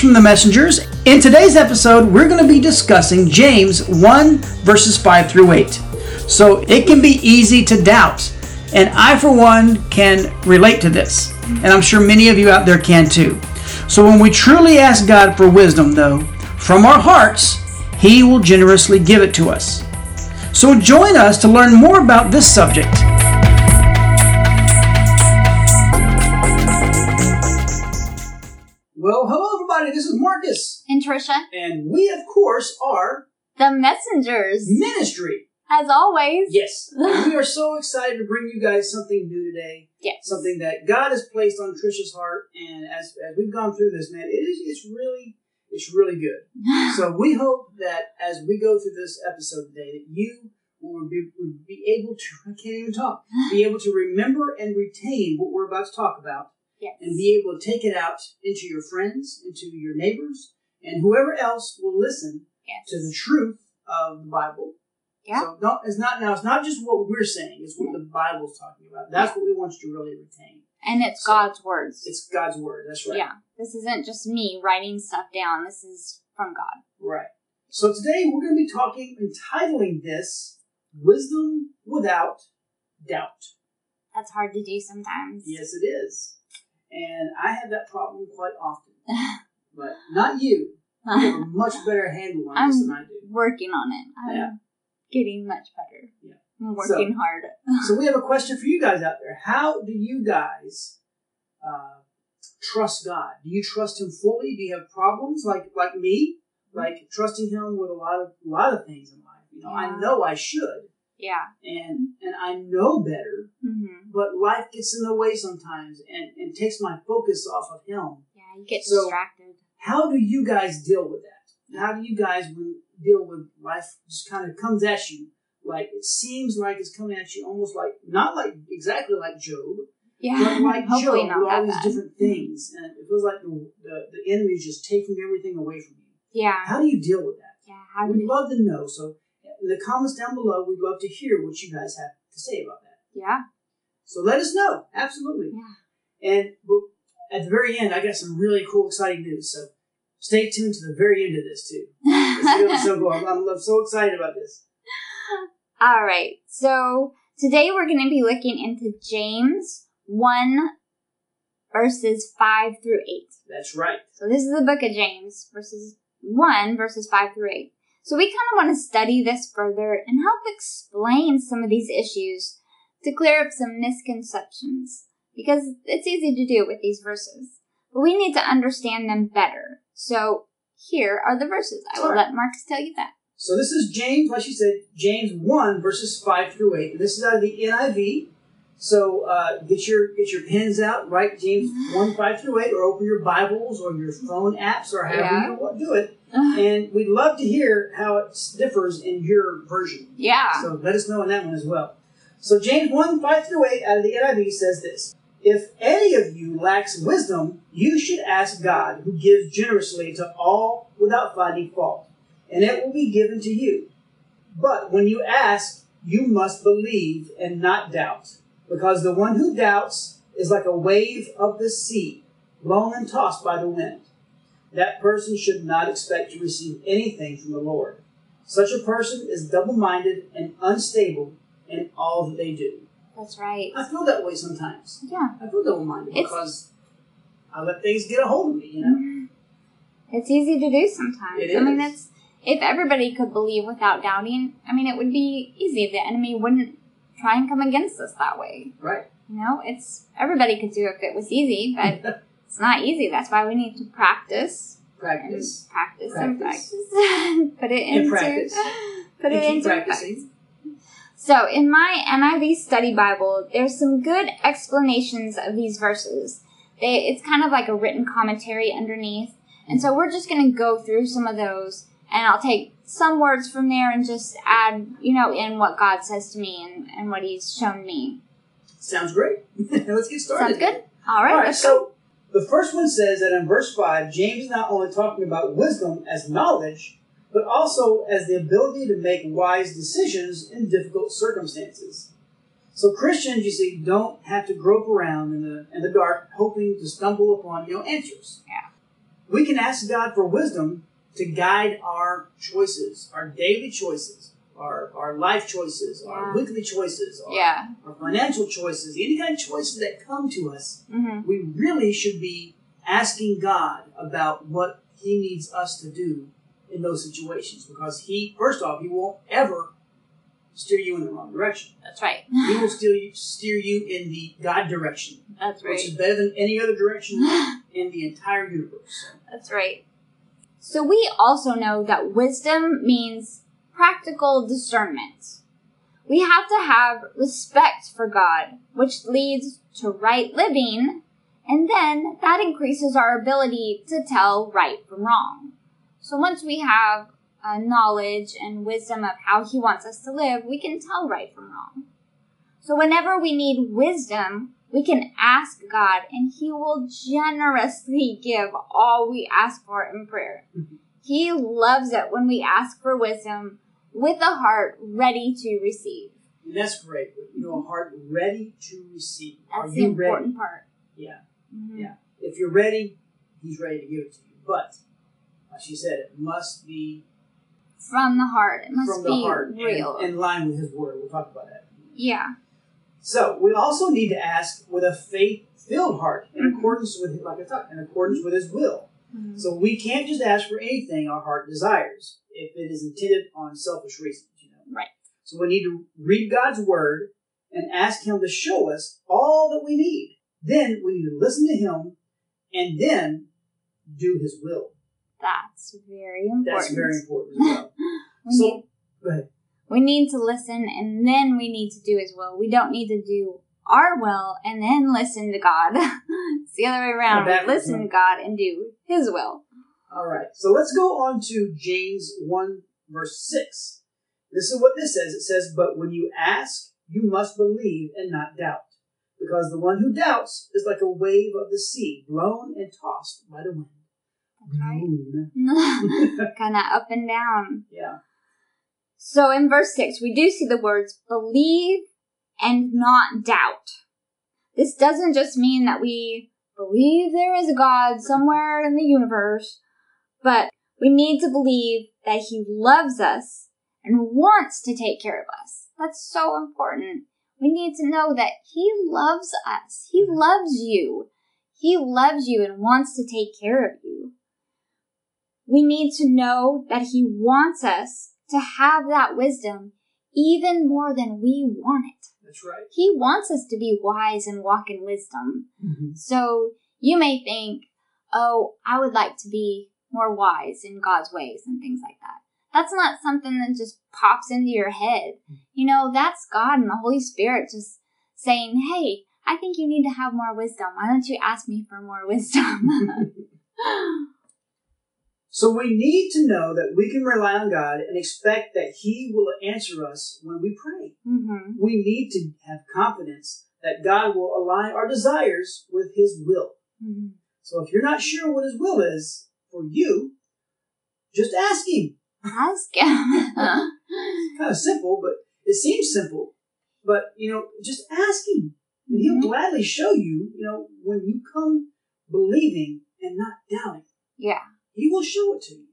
from the Messengers. In today's episode, we're going to be discussing James 1 verses 5 through 8. So it can be easy to doubt, and I, for one, can relate to this, and I'm sure many of you out there can too. So when we truly ask God for wisdom, though, from our hearts, He will generously give it to us. So join us to learn more about this subject. Everybody, this is Marcus. And Trisha, And we, of course, are the messengers, Ministry. as always. Yes. We are so excited to bring you guys something new today. Yes. Something that God has placed on Trisha's heart. And as, as we've gone through this, man, it is it's really it's really good. So we hope that as we go through this episode today, that you will be, will be able to I can't even talk. Be able to remember and retain what we're about to talk about yes. and be able to take it out into your friends, into your neighbors, and whoever else will listen yes. to the truth of the Bible. Yeah. So no, it's not now. It's not just what we're saying; it's what the Bible's talking about. That's what we want you to really retain. and it's So- God's words. It's God's word. That's right. Yeah. This isn't just me writing stuff down. This is from God. Right. So today we're going to be talking, entitling this "Wisdom Without Doubt." That's hard to do sometimes. Yes, it is, and I have that problem quite often. But not you. You have a much better handle on this I'm- than I do. working on it. I'm Yeah. getting much better. Yeah. I'm working hard. So we have a question for you guys out there. How do you guys uh, trust God? Do you trust Him fully? Do you have problems like like me, like trusting Him with a lot of a lot of things in life? You know, I know I should, Yeah. and and I know better, hmm but life gets in the way sometimes and and takes my focus off of Him. Yeah. You get So- distracted. How do you guys deal with that? How do you guys deal with life? Just kind of comes at you. Like it seems like it's coming at you almost like not like exactly like Job, Yeah. but like Hopefully Job all these bad. different things, and it feels like the, the the enemy is just taking everything away from you. Yeah. How do you deal with that? Yeah. How do We'd you? love to know. So in the comments down below, we'd love to hear what you guys have to say about that. Yeah. So let us know. Absolutely. Yeah. And at the very end, I got some really cool, exciting news. So stay tuned to the very end of this too. It's going to be so cool. I'm, I'm so excited about this. All right. So today we're going to be looking into James 1 verses 5 through 8. That's right. So this is the book of James, verses 1 verses 5 through 8. So we kind of want to study this further and help explain some of these issues to clear up some misconceptions because it's easy to do with these verses. But we need to understand them better. So here are the verses. I will let Marcus tell you that. So this is James, like she said, James one verses five through eight. This is out of the NIV. So uh, get your get your pens out, write James one five through eight, or open your Bibles or your phone apps, or however Yeah. you want to do it. And we'd love to hear how it differs in your version. yeah. So let us know on that one as well. So James 1, 5 through 8 out of the NIV says this. If any of you lacks wisdom, you should ask God, who gives generously to all without finding fault, and it will be given to you. But when you ask, you must believe and not doubt, because the one who doubts is like a wave of the sea, blown and tossed by the wind. That person should not expect to receive anything from the Lord. Such a person is double minded and unstable in all that they do. That's right. I feel that way sometimes. Yeah. I feel double minded because I let things get a hold of me, you know? Mm-hmm. It's easy to do sometimes. It I mean, is. it's if everybody could believe without doubting. I mean, it would be easy. The enemy wouldn't try and come against us that way. Right? You know, it's everybody could do it if it was easy, but it's not easy. That's why we need to practice, Practice. and practice, and Practice. practice. put it And into practice. put it into practice. So, in my NIV study Bible, there's some good explanations of these verses. They, it's kind of like a written commentary underneath. And so we're just going to go through some of those, and I'll take some words from there and just add, you know, in what God says to me and, and what He's shown me. Sounds great. Let's get started. Sounds good? All right, All right, let's go. The first one says that in verse 5, James is not only talking about wisdom as knowledge, but also as the ability to make wise decisions in difficult circumstances. So Christians, you see, don't have to grope around in the in the dark, hoping to stumble upon you know answers. Yeah. we can ask God for wisdom to guide our choices, our daily choices, our, our life choices, our Yeah. weekly choices, our, Yeah. our financial choices, any kind of choices that come to us. hmm We really should be asking God about what He needs us to do in those situations because He, first off, He won't ever steer you in the wrong direction. That's right. He will steer you, steer you in the God direction, That's right. which is better than any other direction in the entire universe. That's right. So we also know that wisdom means practical discernment. We have to have respect for God, which leads to right living, and then that increases our ability to tell right from wrong. So once we have uh, knowledge and wisdom of how He wants us to live, we can tell right from wrong. So whenever we need wisdom, we can ask God and He will generously give all we ask for in prayer. Mhm. He loves it when we ask for wisdom with a heart ready to receive. And that's great. You know, a heart ready to receive. Are That's the you important ready? part. Yeah. Mhm. Yeah. If you're ready, He's ready to give it to you. But, like she said, it must be From the heart. It must the be heart real. and in line with His Word. We'll talk about that. yeah. So we also need to ask with a faith-filled heart, in Mhm. accordance with, like I talked, in accordance with His will. Mhm. So we can't just ask for anything our heart desires if it is intended on selfish reasons. You know. Right. So we need to read God's Word and ask Him to show us all that we need. Then we need to listen to Him, and then do His will. That's very important. That's very important as well. We so need go ahead. We need to listen and then we need to do his will. We don't need to do our will and then listen to God. it's the other way around. Listen to God and do his will. All right. So let's go on to James 1, verse 6. This is what this says. It says, But when you ask, you must believe and not doubt. Because the one who doubts is like a wave of the sea, blown and tossed by the wind. Blown. kind of up and down. yeah. So in verse 6, we do see the words believe and not doubt. This doesn't just mean that we believe there is a God somewhere in the universe, but we need to believe that He loves us and wants to take care of us. That's so important. We need to know that He loves us. He mm-hmm. loves you. He loves you and wants to take care of you. We need to know that He wants us to have that wisdom even more than we want it. That's right. He wants us to be wise and walk in wisdom. Mhm. So you may think, oh, I would like to be more wise in God's ways and things like that. That's not something that just pops into your head. You know, that's God and the Holy Spirit just saying, hey, I think you need to have more wisdom. Why don't you ask me for more wisdom? So we need to know that we can rely on God and expect that He will answer us when we pray. hmm We need to have confidence that God will align our desires with His will. hmm So if you're not sure what His will is for you, just ask Him. Ask him. Kind of simple, but it seems simple. But you know, just ask Him, and He'll Mhm. gladly show you. You know, when you come believing and not doubting, yeah. He will show it to you.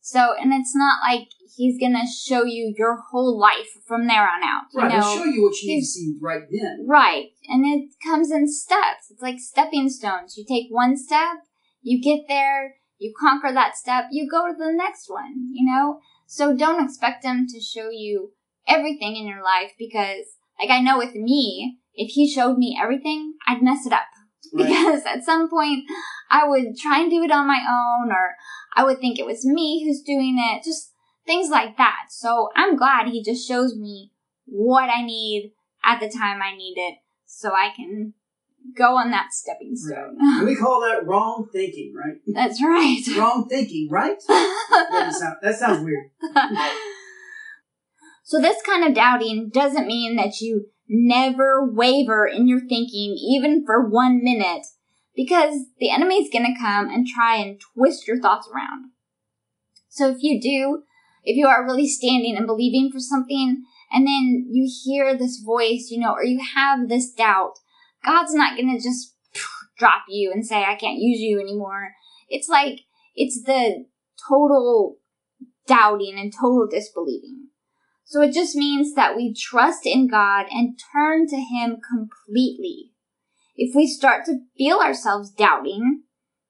So, and it's not like he's gonna show you your whole life from there on out. You Right, know? He'll show you what you need to see right then. Right. And it comes in steps. It's like stepping stones. You take one step, you get there, you conquer that step, you go to the next one, you know? So don't expect him to show you everything in your life because, like I know with me, if he showed me everything, I'd mess it up. Right. Because at some point, I would try and do it on my own, or I would think it was me who's doing it, just things like that. So I'm glad he just shows me what I need at the time I need it so I can go on that stepping stone. And we call that wrong thinking, right? That's right. wrong thinking, right? That, sound, that sounds weird. so this kind of doubting doesn't mean that you never waver in your thinking even for one minute because the enemy's to come and try and twist your thoughts around. So if you do, if you are really standing and believing for something and then you hear this voice, you know, or you have this doubt, God's not to just drop you and say, I can't use you anymore. It's like It's the total doubting and total disbelieving. So it just means that we trust in God and turn to Him completely. If we start to feel ourselves doubting,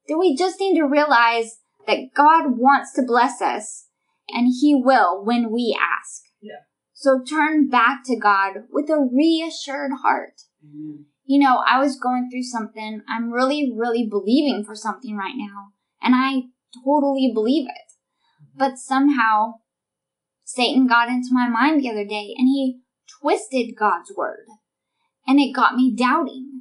then we just need to realize that God wants to bless us and He will when we ask. Yeah. So turn back to God with a reassured heart. Amen. You know, I was going through something. I'm really, really believing for something right now. And I totally believe it. But somehow Satan got into my mind the other day and he twisted God's word. And it got me doubting.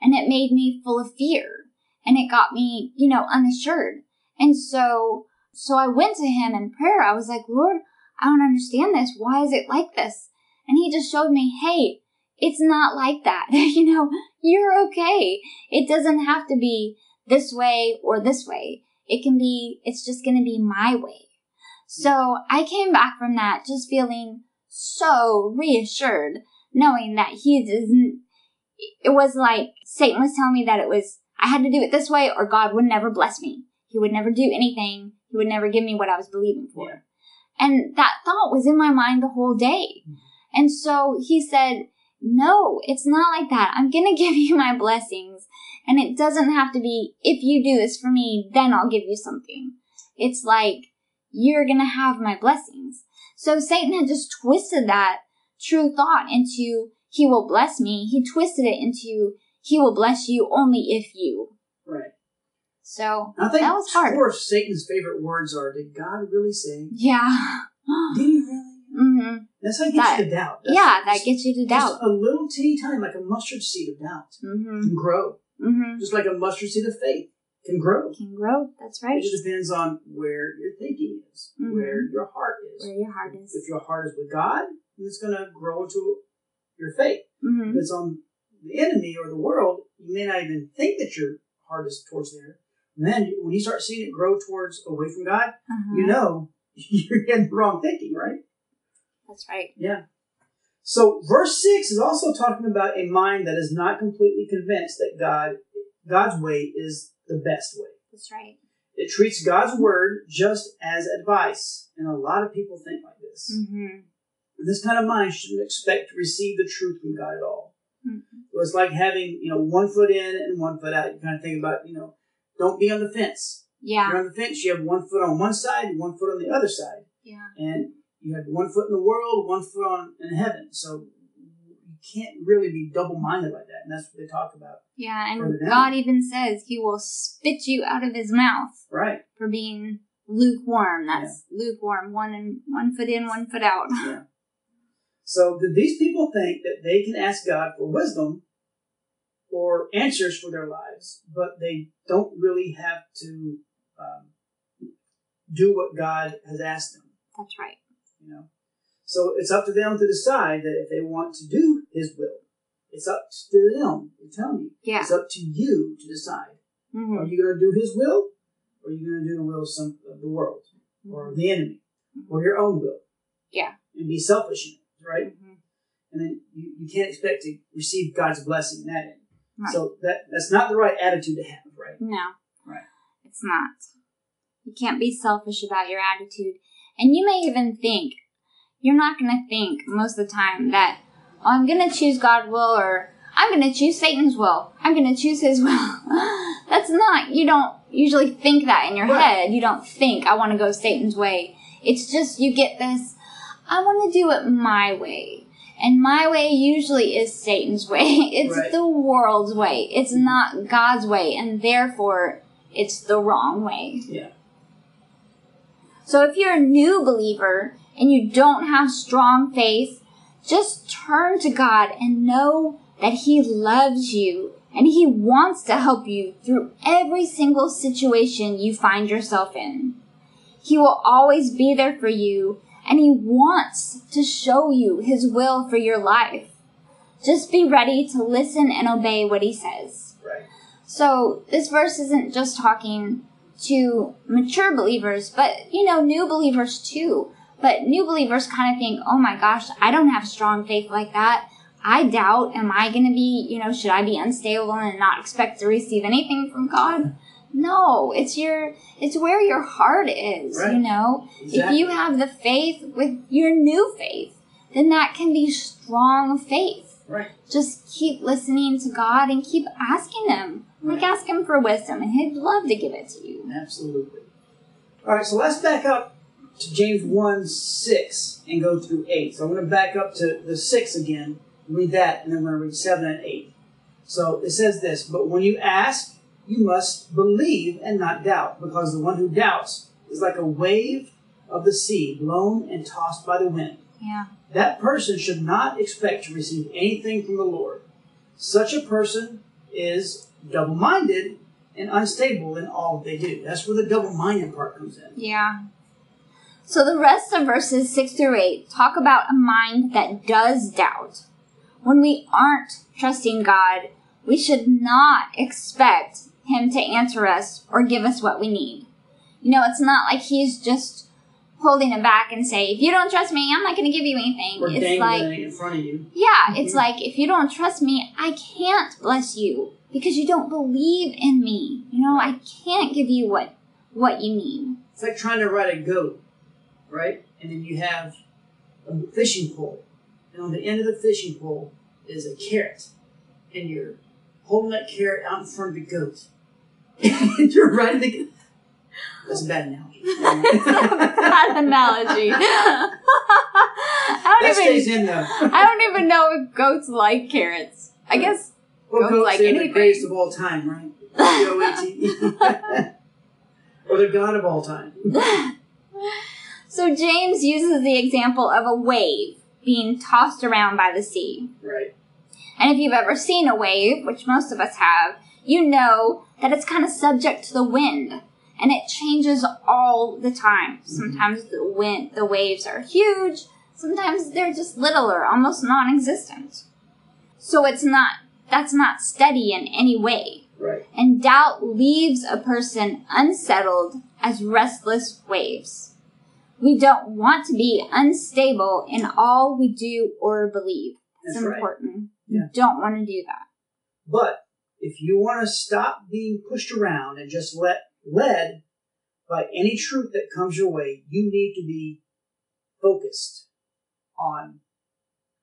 And it made me full of fear. And it got me, you know, unassured. And so, so I went to him in prayer. I was like, Lord, I don't understand this. Why is it like this? And he just showed me, hey, it's not like that. you know, you're okay. It doesn't have to be this way or this way. It can be, it's just going to be my way. So I came back from that just feeling so reassured, knowing that he doesn't, it was like Satan was telling me that it was, I had to do it this way or God would never bless me. He would never do anything. He would never give me what I was believing for. Yeah. And that thought was in my mind the whole day. Mm-hmm. And so he said, no, it's not like that. I'm going to give you my blessings. And it doesn't have to be, if you do this for me, then I'll give you something. It's like, you're going to have my blessings. So Satan had just twisted that true thought into, he will bless me. He twisted it into, he will bless you only if you. Right. So I think that was hard. four of Satan's favorite words are, did God really say? Yeah. Did he really? hmm That's how it gets That- you to doubt. That's Yeah, that gets you to doubt. just a little teeny tiny, like a mustard seed of doubt, hmm can grow. hmm Just like a mustard seed of faith can grow. Can grow. That's right. It just depends on where your thinking is, Mhm. where your heart is. Where your heart is. If your heart is with God, it's going to grow into your faith. hmm If it's on the enemy or the world, you may not even think that your heart is towards there. And then when you start seeing it grow towards away from God, Uh-huh. you know you're in the wrong thinking, right? That's right. Yeah. So verse six is also talking about a mind that is not completely convinced that God God's way is the best way. That's right. It treats God's word just as advice, and a lot of people think like this. hmm And this kind of mind shouldn't expect to receive the truth from God at all. Mhm. So it's like having you know one foot in and one foot out. You kind of think about you know don't be on the fence. Yeah. You're on the fence. You have one foot on one side and one foot on the other side. Yeah. and you have one foot in the world, one foot on in heaven. So you can't really be double minded like that, and that's what they talk about, Yeah. And. God even says he will spit you out of his mouth right? for being lukewarm. That's lukewarm. One and one foot in, one foot out. Yeah. So do these people think that they can ask God for wisdom or answers for their lives, but they don't really have to um, do what God has asked them? That's right. You know, so it's up to them to decide that if they want to do His will. It's up to them. I'm telling you. Yeah. It's up to you to decide. hmm Are you going to do His will, or are you going to do the will of some of the world, or the enemy, or your own will? Yeah. And be selfish in it, right? hmm And then you, you can't expect to receive God's blessing in that end. Right. So that that's not the right attitude to have, right? No. Right. It's not. You can't be selfish about your attitude. And you may even think, you're not going to think most of the time that, oh, I'm going to choose God's will or I'm going to choose Satan's will. I'm going to choose his will. That's not, you don't usually think that in your Right. head. You don't think, I want to go Satan's way. It's just you get this, I want to do it my way. And my way usually is Satan's way. It's Right. the world's way. It's not God's way. And therefore, it's the wrong way. Yeah. So if you're a new believer and you don't have strong faith, just turn to God and know that He loves you and He wants to help you through every single situation you find yourself in. He will always be there for you and He wants to show you His will for your life. Just be ready to listen and obey what He says. Right. So this verse isn't just talking to mature believers, but you know, new believers too. But new believers kind of think, oh my gosh, I don't have strong faith like that. I doubt, am I going to be, you know, should I be unstable and not expect to receive anything from God? No, it's your it's where your heart is, Right. you know? If you have the faith with your new faith, then that can be strong faith. Right. Just keep listening to God and keep asking him. Like ask him for wisdom and he'd love to give it to you. Absolutely. All right, so let's back up to James 1 6 and go through 8. So I'm going to back up to the 6 again, read that, and then we're going to read 7 and 8. So it says this But when you ask, you must believe and not doubt, because the one who doubts is like a wave of the sea blown and tossed by the wind. Yeah. That person should not expect to receive anything from the Lord. Such a person is double minded and unstable in all they do. That's where the double minded part comes in. Yeah. So the rest of verses 6 through 8 talk about a mind that does doubt. When we aren't trusting God, we should not expect Him to answer us or give us what we need. You know, it's not like He's just holding it back and say, if you don't trust me, I'm not going to give you anything. Or it's like, in front of you. yeah, it's mm-hmm. like, if you don't trust me, I can't bless you because you don't believe in me. You know, I can't give you what, what you need. It's like trying to ride a goat, right? And then you have a fishing pole. And on the end of the fishing pole is a carrot. And you're holding that carrot out in front of the goat. And you're riding the goat. That's a bad analogy. bad analogy. I don't stays even. in though. I don't even know if goats like carrots. I guess. Well, Goats goats like are the anything. greatest of all time, right? G-O-A-T-E. or the God of all time. So James uses the example of a wave being tossed around by the sea. Right. And if you've ever seen a wave, which most of us have, you know that it's kind of subject to the wind. And it changes all the time. Sometimes the wind, the waves are huge. Sometimes they're just little or almost non-existent. So it's not, that's not steady in any way. Right. And doubt leaves a person unsettled as restless waves. We don't want to be unstable in all we do or believe. It's That's right. important. Yeah. You don't want to do that. But if you want to stop being pushed around and just let led by any truth that comes your way, you need to be focused on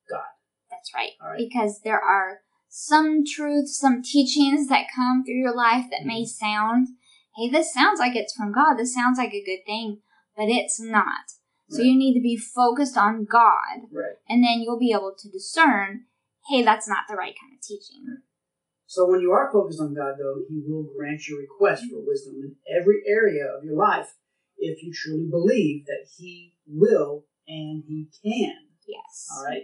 God. That's right. Because there are some truths, some teachings that come through your life that may mm-hmm. sound, hey, this sounds like it's from God. This sounds like a good thing, but it's not. So Right. you need to be focused on God, Right. and then you'll be able to discern, hey, that's not the right kind of teaching. So when you are focused on God, though, He will grant your request for wisdom in every area of your life if you truly believe that He will and He can. Yes. All right.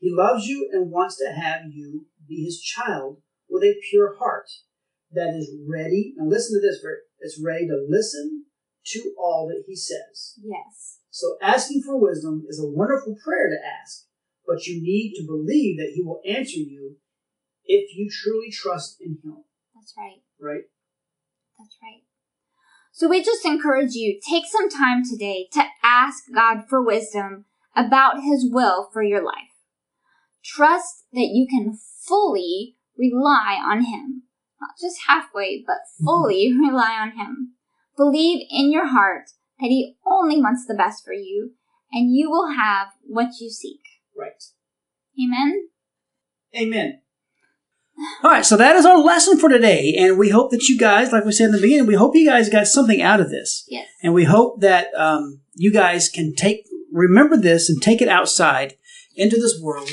He loves you and wants to have you be His child with a pure heart that is ready. Now listen to this. ver- It's ready to listen to all that He says. Yes. So asking for wisdom is a wonderful prayer to ask, but you need to believe that He will answer you if you truly trust in Him. That's right. Right. That's right. So we just encourage you take some time today to ask God for wisdom about his will for your life. Trust that you can fully rely on him. Not just halfway, but fully rely on him. Believe in your heart that he only wants the best for you and you will have what you seek. Right. Amen. Amen. All right, so that is our lesson for today, and we hope that you guys, like we said in the beginning, we hope you guys got something out of this, Yes. and we hope that um, you guys can take remember this and take it outside into this world,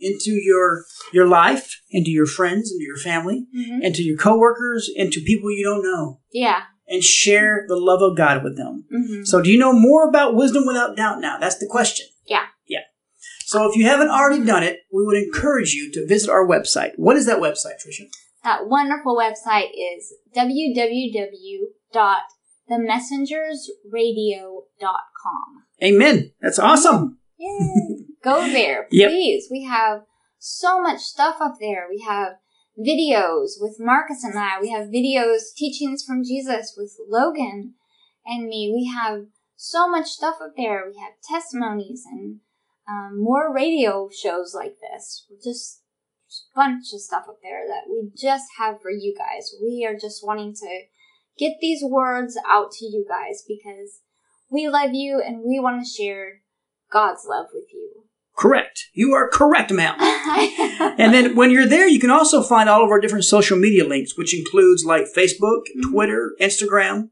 into your your life, into your friends, into your family, hmm into your coworkers, into people you don't know, Yeah. and share the love of God with them. hmm So, do you know more about wisdom without doubt now? That's the question. Yeah. Yeah. So, if you haven't already done it, we would encourage you to visit our website. What is that website, Tricia? That wonderful website is www.themessengersradio.com. Amen. That's awesome. Yay! Go there, Yep. please. We have so much stuff up there. We have videos with Marcus and I. We have videos, teachings from Jesus with Logan and me. We have so much stuff up there. We have testimonies and um, more radio shows like this. Just just a bunch of stuff up there that we just have for you guys. We are just wanting to get these words out to you guys because we love you and we want to share God's love with you. Correct. You are correct, ma'am. and then when you're there, you can also find all of our different social media links, which includes like Facebook, Mhm. Twitter, Instagram,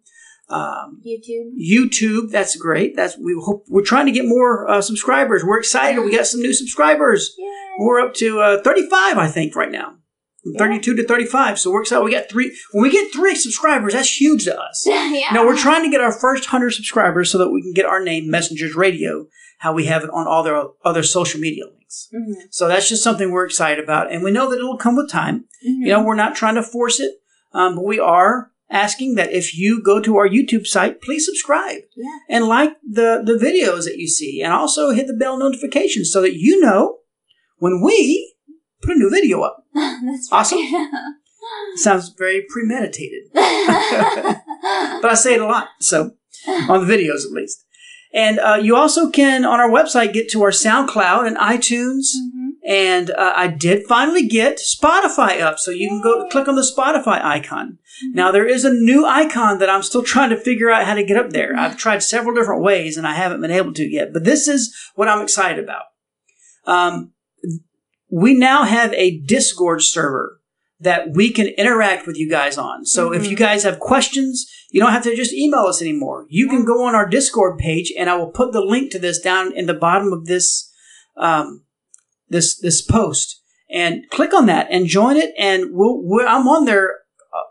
um, YouTube. YouTube. That's great. That's we hope we're trying to get more uh, subscribers. We're excited. We got some new subscribers. Yay. We're up to uh, 35, I think, right now. From Yeah. 32 to 35. So we're excited. We got three. When we get three subscribers, that's huge to us. yeah. No, we're trying to get our first 100 subscribers so that we can get our name, Messengers Radio, how we have it on all their other social media links. Mhm. So that's just something we're excited about. And we know that it'll come with time. Mhm. You know, we're not trying to force it, um, but we are asking that if you go to our YouTube site, please subscribe Yeah. and like the, the videos that you see and also hit the bell notification so that you know when we put a new video up. That's Awesome. right. sounds very premeditated, but I say it a lot. So on the videos at least. And uh, you also can on our website get to our SoundCloud and iTunes. Mhm. And uh, I did finally get Spotify up, so you can go click on the Spotify icon. Mhm. Now there is a new icon that I'm still trying to figure out how to get up there. I've tried several different ways and I haven't been able to yet. But this is what I'm excited about. Um, we now have a Discord server that we can interact with you guys on. So if Mhm. you guys have questions, you don't have to just email us anymore. You can go on our Discord page, and I will put the link to this down in the bottom of this um, this this post, and click on that and join it. And we'll, we're, I'm on there uh,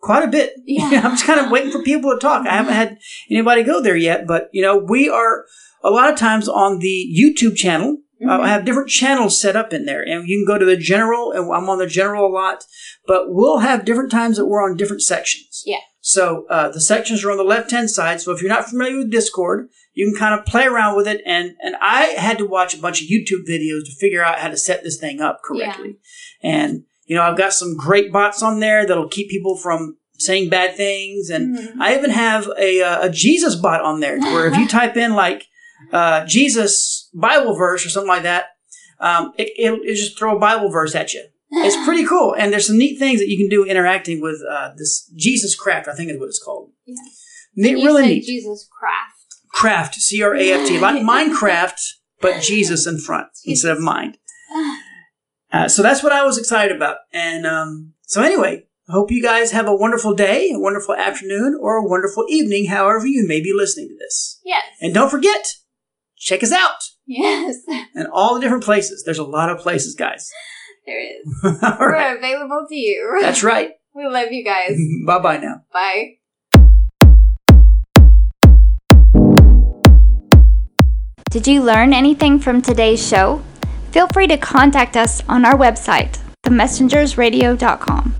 quite a bit. Yeah. I'm just kind of waiting for people to talk. I haven't had anybody go there yet, but you know, we are a lot of times on the YouTube channel. Uh, Mhm. I have different channels set up in there, and you can go to the general, and I'm on the general a lot. But we'll have different times that we're on different sections. Yeah. So uh, the sections are on the left hand side. So if you're not familiar with Discord, you can kind of play around with it. And and I had to watch a bunch of YouTube videos to figure out how to set this thing up correctly. And you know, I've got some great bots on there that'll keep people from saying bad things, and Mhm. I even have a uh, a Jesus bot on there where if you type in like uh, Jesus Bible verse or something like that, um, it, it'll, it'll just throw a Bible verse at you. It's pretty cool, and there's some neat things that you can do interacting with uh, this Jesus craft. I think is what it's called. Yeah. Neat, really neat. Jesus craft. Craft, C R A F T, like Minecraft, but Jesus in front instead of mind. Uh, so that's what I was excited about. And um, so anyway, I hope you guys have a wonderful day, a wonderful afternoon, or a wonderful evening, however you may be listening to this. Yes. And don't forget, check us out Yes. in all the different places. There's a lot of places, guys. There is. all right. We're available to you. That's right. We love you guys. bye bye now. Bye. Did you learn anything from today's show? Feel free to contact us on our website, themessengersradio.com.